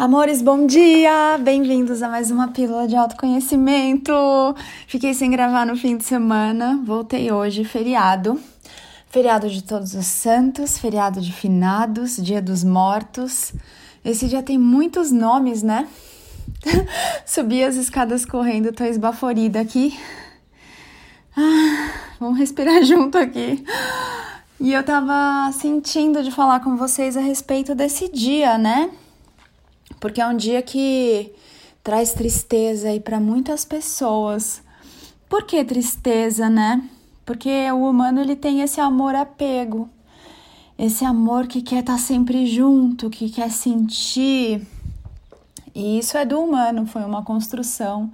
Amores, bom dia! Bem-vindos a mais uma pílula de autoconhecimento. Fiquei sem gravar no fim de semana, voltei hoje, feriado. Feriado de Todos os Santos, feriado de Finados, Dia dos Mortos. Esse dia tem muitos nomes, né? Subi as escadas correndo, tô esbaforida aqui. Ah, vamos respirar junto aqui. E eu tava sentindo de falar com vocês a respeito desse dia, né? Porque é um dia que traz tristeza aí para muitas pessoas. Por que tristeza, né? Porque o humano ele tem esse amor apego, esse amor que quer estar tá sempre junto, que quer sentir. E isso é do humano, foi uma construção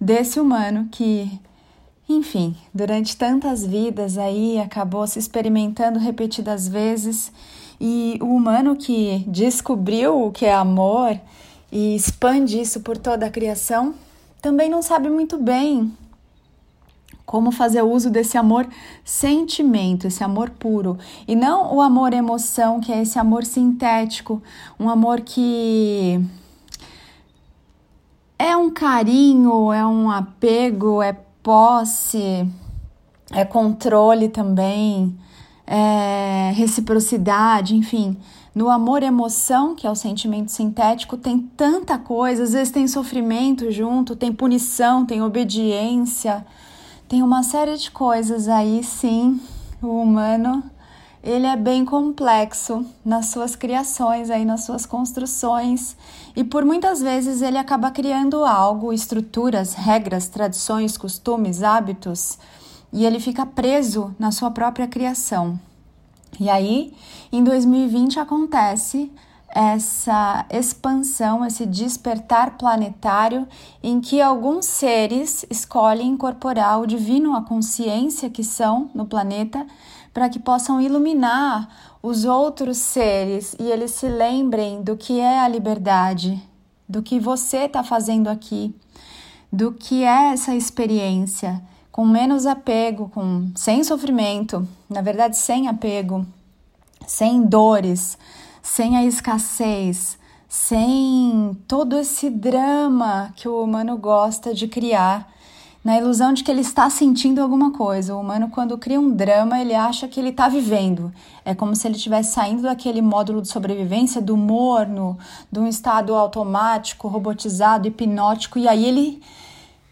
desse humano que, enfim, durante tantas vidas aí acabou se experimentando repetidas vezes e o humano que descobriu o que é amor e expande isso por toda a criação também não sabe muito bem como fazer uso desse amor sentimento, esse amor puro, e não o amor emoção, que é esse amor sintético, um amor que é um carinho, é um apego, é posse, é controle também, é, reciprocidade, enfim. No amor emoção, que é o sentimento sintético, tem tanta coisa, às vezes tem sofrimento junto, tem punição, tem obediência, tem uma série de coisas aí, sim. O humano, ele é bem complexo nas suas criações aí, nas suas construções, e por muitas vezes ele acaba criando algo, estruturas, regras, tradições, costumes, hábitos, e ele fica preso na sua própria criação. E aí, em 2020 acontece essa expansão, esse despertar planetário em que alguns seres escolhem incorporar o divino, a consciência que são no planeta, para que possam iluminar os outros seres e eles se lembrem do que é a liberdade, do que você está fazendo aqui, do que é essa experiência com menos apego, com sem sofrimento, na verdade sem apego, sem dores, sem a escassez, sem todo esse drama que o humano gosta de criar, na ilusão de que ele está sentindo alguma coisa. O humano, quando cria um drama, ele acha que ele está vivendo. É como se ele estivesse saindo daquele módulo de sobrevivência, do morno, de um estado automático, robotizado, hipnótico, e aí ele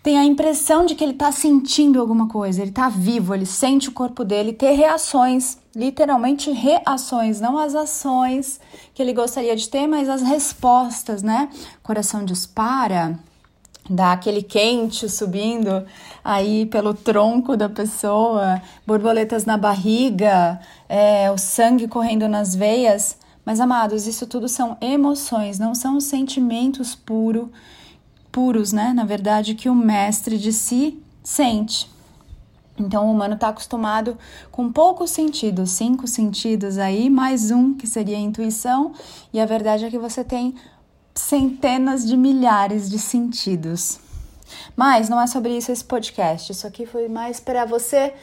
tem a impressão de que ele está sentindo alguma coisa, ele está vivo, ele sente o corpo dele ter reações, literalmente reações, não as ações que ele gostaria de ter, mas as respostas, né? Coração dispara, dá aquele quente subindo aí pelo tronco da pessoa, borboletas na barriga, é, o sangue correndo nas veias. Mas, amados, isso tudo são emoções, não são sentimentos puros puros, né? Na verdade, que o mestre de si sente. Então, o humano está acostumado com poucos sentidos, cinco sentidos aí, mais um que seria a intuição, e a verdade é que você tem centenas de milhares de sentidos. Mas não é sobre isso esse podcast. Isso aqui foi mais para você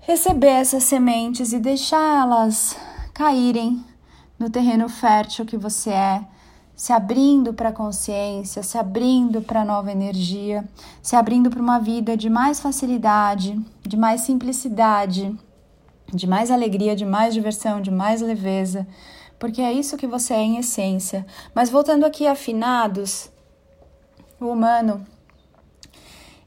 receber essas sementes e deixá-las caírem no terreno fértil que você é, se abrindo para a consciência, se abrindo para nova energia, se abrindo para uma vida de mais facilidade, de mais simplicidade, de mais alegria, de mais diversão, de mais leveza, porque é isso que você é em essência. Mas voltando aqui afinados, o humano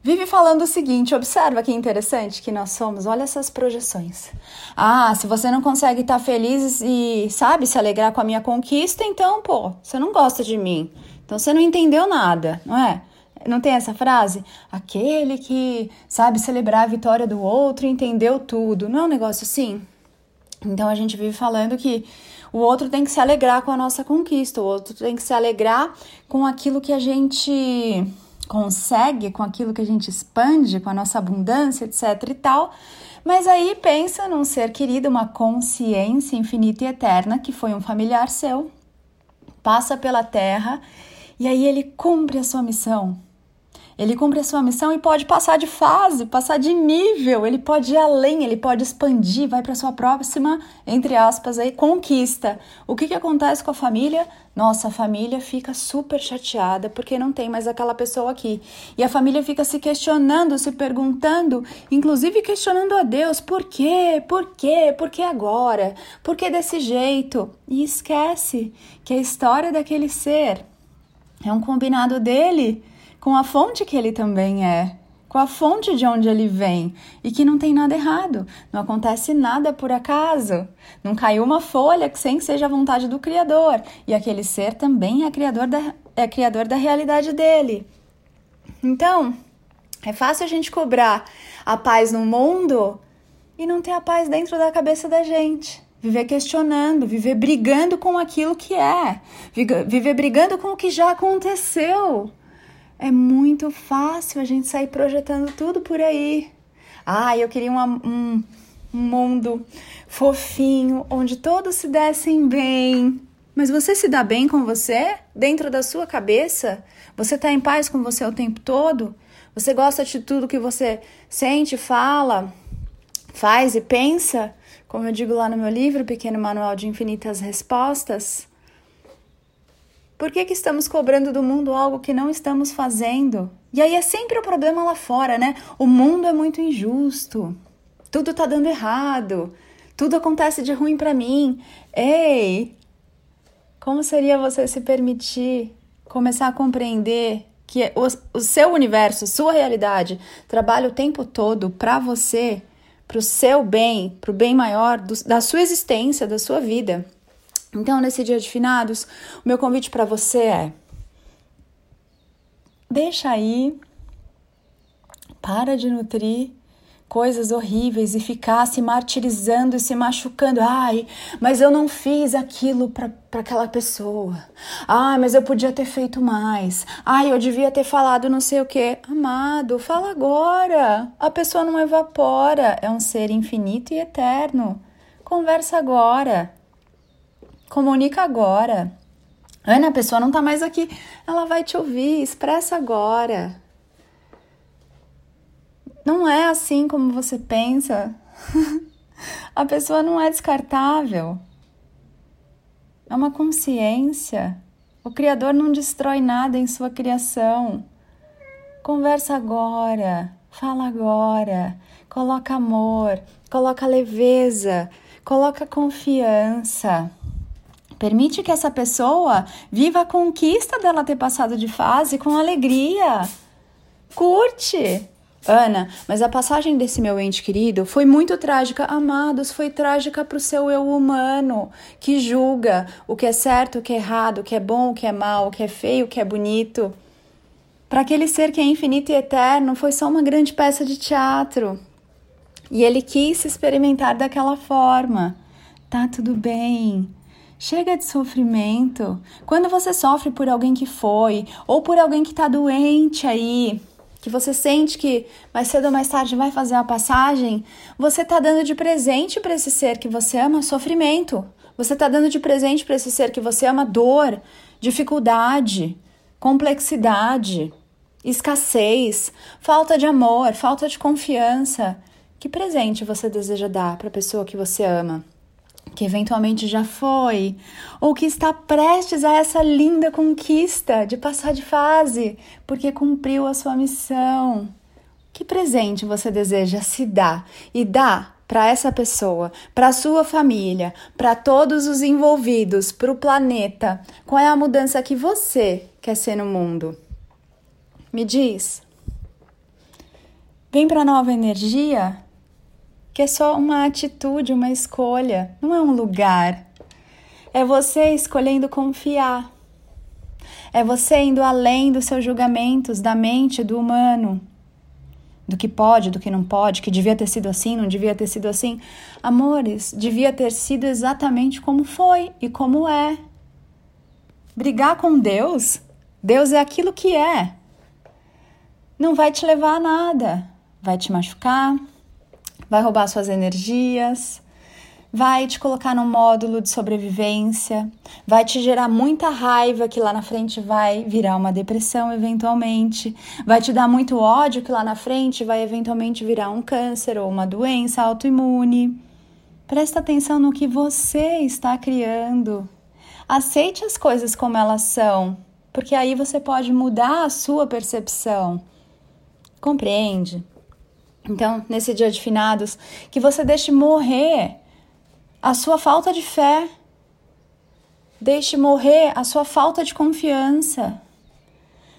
vive falando o seguinte: observa que interessante que nós somos, olha essas projeções. Ah, se você não consegue estar feliz e, sabe, se alegrar com a minha conquista, então, pô, você não gosta de mim. Então você não entendeu nada, não é? Não tem essa frase? Aquele que sabe celebrar a vitória do outro entendeu tudo. Não é um negócio assim? Então a gente vive falando que o outro tem que se alegrar com a nossa conquista, o outro tem que se alegrar com aquilo que a gente consegue, com aquilo que a gente expande, com a nossa abundância, etc e tal. Mas aí pensa num ser querido, uma consciência infinita e eterna que foi um familiar seu, passa pela terra e aí ele cumpre a sua missão. Ele cumpre a sua missão e pode passar de fase, passar de nível, ele pode ir além, ele pode expandir, vai para sua próxima, entre aspas, aí, conquista. O que, que acontece com a família? Nossa, a família fica super chateada porque não tem mais aquela pessoa aqui. E a família fica se questionando, se perguntando, inclusive questionando a Deus: por quê? Por quê? Por que agora? Por que desse jeito? E esquece que a história daquele ser é um combinado dele com a fonte que ele também é, com a fonte de onde ele vem e que não tem nada errado, não acontece nada por acaso, não caiu uma folha sem que seja a vontade do Criador. E aquele ser também é criador da, é criador da realidade dele. Então, é fácil a gente cobrar a paz no mundo e não ter a paz dentro da cabeça da gente. Viver questionando, viver brigando com aquilo que é, viver brigando com o que já aconteceu. É muito fácil a gente sair projetando tudo por aí. Ah, eu queria uma, um, um mundo fofinho, onde todos se dessem bem. Mas você se dá bem com você? Dentro da sua cabeça? Você está em paz com você o tempo todo? Você gosta de tudo que você sente, fala, faz e pensa? Como eu digo lá no meu livro, Pequeno Manual de Infinitas Respostas, por que, que estamos cobrando do mundo algo que não estamos fazendo? E aí é sempre o problema lá fora, né? O mundo é muito injusto. Tudo tá dando errado. Tudo acontece de ruim para mim. Ei! Como seria você se permitir começar a compreender que o, o seu universo, sua realidade, trabalha o tempo todo para você, para o seu bem, para o bem maior do, da sua existência, da sua vida? Então, nesse dia de finados, o meu convite para você é: deixa aí, para de nutrir coisas horríveis e ficar se martirizando e se machucando. Ai, mas eu não fiz aquilo para aquela pessoa. Ai, mas eu podia ter feito mais. Ai, eu devia ter falado não sei o que. Amado, fala agora. A pessoa não evapora, é um ser infinito e eterno. Conversa agora. Comunica agora. Ana, a pessoa não tá mais aqui. Ela vai te ouvir. Expressa agora. Não é assim como você pensa. a pessoa não é descartável. É uma consciência. O Criador não destrói nada em sua criação. Conversa agora. Fala agora. Coloca amor. Coloca leveza. Coloca confiança. Permite que essa pessoa viva a conquista dela ter passado de fase com alegria. Curte. Ana, mas a passagem desse meu ente querido foi muito trágica. Amados, foi trágica para o seu eu humano, que julga o que é certo, o que é errado, o que é bom, o que é mal, o que é feio, o que é bonito. Para aquele ser que é infinito e eterno, foi só uma grande peça de teatro. E ele quis se experimentar daquela forma. Tá tudo bem. Chega de sofrimento. Quando você sofre por alguém que foi, ou por alguém que está doente aí, que você sente que mais cedo ou mais tarde vai fazer a passagem, você está dando de presente para esse ser que você ama sofrimento. Você está dando de presente para esse ser que você ama dor, dificuldade, complexidade, escassez, falta de amor, falta de confiança. Que presente você deseja dar para a pessoa que você ama? Que eventualmente já foi, ou que está prestes a essa linda conquista de passar de fase, porque cumpriu a sua missão. Que presente você deseja se dar e dar para essa pessoa, para sua família, para todos os envolvidos, para o planeta? Qual é a mudança que você quer ser no mundo? Me diz. Vem para nova energia? Que é só uma atitude, uma escolha, não é um lugar. É você escolhendo confiar. É você indo além dos seus julgamentos, da mente, do humano, do que pode, do que não pode, que devia ter sido assim, não devia ter sido assim. Amores, devia ter sido exatamente como foi e como é. Brigar com Deus, Deus é aquilo que é. Não vai te levar a nada, vai te machucar, vai roubar suas energias, vai te colocar num módulo de sobrevivência, vai te gerar muita raiva que lá na frente vai virar uma depressão eventualmente, vai te dar muito ódio que lá na frente vai eventualmente virar um câncer ou uma doença autoimune. Presta atenção no que você está criando. Aceite as coisas como elas são, porque aí você pode mudar a sua percepção. Compreende? Então, nesse dia de finados, que você deixe morrer a sua falta de fé. Deixe morrer a sua falta de confiança.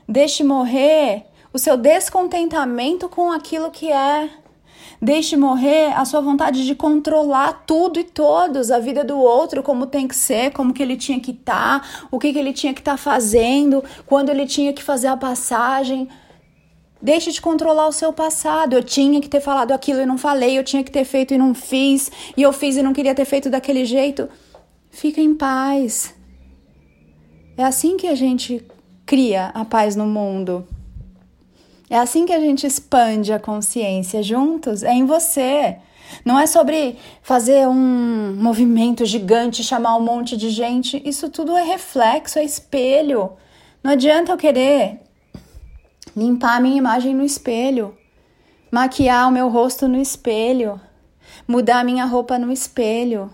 Deixe morrer o seu descontentamento com aquilo que é. Deixe morrer a sua vontade de controlar tudo e todos, a vida do outro, como tem que ser, como que ele tinha que estar, tá, o que, que ele tinha que estar tá fazendo, quando ele tinha que fazer a passagem. Deixe de controlar o seu passado. Eu tinha que ter falado aquilo e não falei, eu tinha que ter feito e não fiz, e eu fiz e não queria ter feito daquele jeito. Fica em paz. É assim que a gente cria a paz no mundo. É assim que a gente expande a consciência juntos. É em você. Não é sobre fazer um movimento gigante, chamar um monte de gente. Isso tudo é reflexo, é espelho. Não adianta eu querer limpar a minha imagem no espelho, maquiar o meu rosto no espelho, mudar a minha roupa no espelho.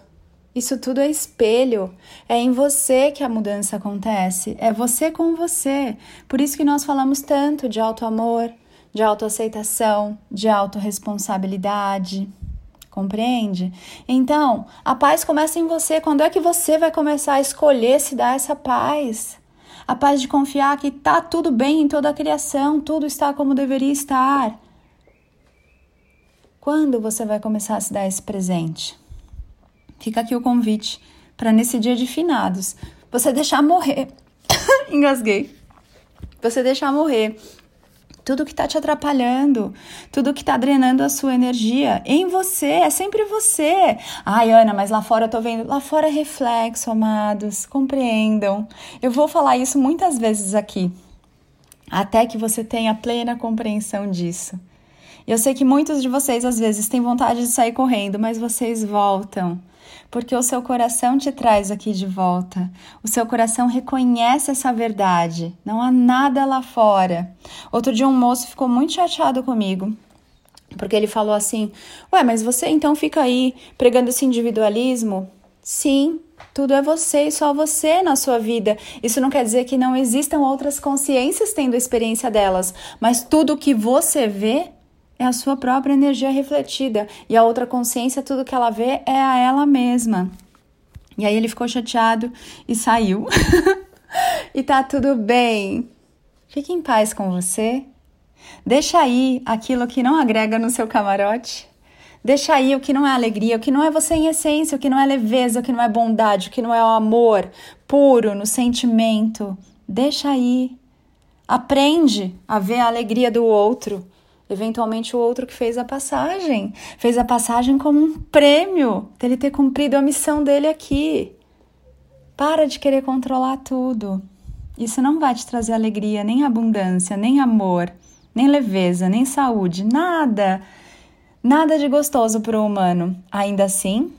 Isso tudo é espelho. É em você que a mudança acontece. É você com você. Por isso que nós falamos tanto de auto-amor, de autoaceitação, de autorresponsabilidade. Compreende? Então, a paz começa em você. Quando é que você vai começar a escolher se dar essa paz? A paz de confiar que está tudo bem em toda a criação, tudo está como deveria estar. Quando você vai começar a se dar esse presente? Fica aqui o convite para nesse dia de finados você deixar morrer. Engasguei. Você deixar morrer tudo que está te atrapalhando, tudo que está drenando a sua energia em você, é sempre você. Ai, Ana, mas lá fora eu tô vendo. Lá fora é reflexo, amados, compreendam. Eu vou falar isso muitas vezes aqui, até que você tenha plena compreensão disso. Eu sei que muitos de vocês às vezes têm vontade de sair correndo, mas vocês voltam porque o seu coração te traz aqui de volta. O seu coração reconhece essa verdade. Não há nada lá fora. Outro dia um moço ficou muito chateado comigo. Porque ele falou assim: Ué, mas você então fica aí pregando esse individualismo? Sim, tudo é você e só você na sua vida. Isso não quer dizer que não existam outras consciências tendo a experiência delas, mas tudo que você vê é a sua própria energia refletida. E a outra consciência, tudo que ela vê é a ela mesma. E aí ele ficou chateado e saiu. e tá tudo bem. Fique em paz com você. Deixa aí aquilo que não agrega no seu camarote. Deixa aí o que não é alegria, o que não é você em essência, o que não é leveza, o que não é bondade, o que não é o amor puro no sentimento. Deixa aí. Aprende a ver a alegria do outro Eventualmente o outro que fez a passagem, fez a passagem como um prêmio dele ter cumprido a missão dele aqui. Para de querer controlar tudo. Isso não vai te trazer alegria, nem abundância, nem amor, nem leveza, nem saúde, nada. Nada de gostoso para o humano. Ainda assim,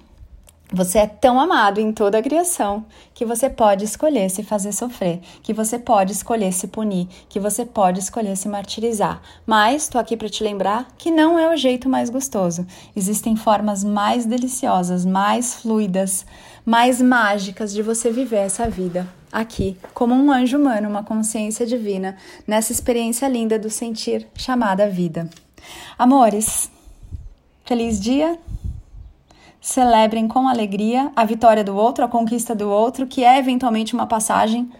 você é tão amado em toda a criação que você pode escolher se fazer sofrer, que você pode escolher se punir, que você pode escolher se martirizar. Mas estou aqui para te lembrar que não é o jeito mais gostoso. Existem formas mais deliciosas, mais fluidas, mais mágicas de você viver essa vida aqui, como um anjo humano, uma consciência divina, nessa experiência linda do sentir chamada vida. Amores, feliz dia! Celebrem com alegria a vitória do outro, a conquista do outro, que é eventualmente uma passagem,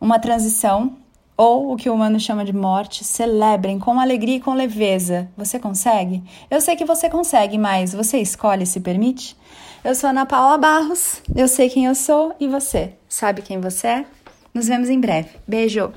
uma transição, ou o que o humano chama de morte. Celebrem com alegria e com leveza. Você consegue? Eu sei que você consegue, mas você escolhe se permite? Eu sou Ana Paula Barros, eu sei quem eu sou e você sabe quem você é? Nos vemos em breve. Beijo!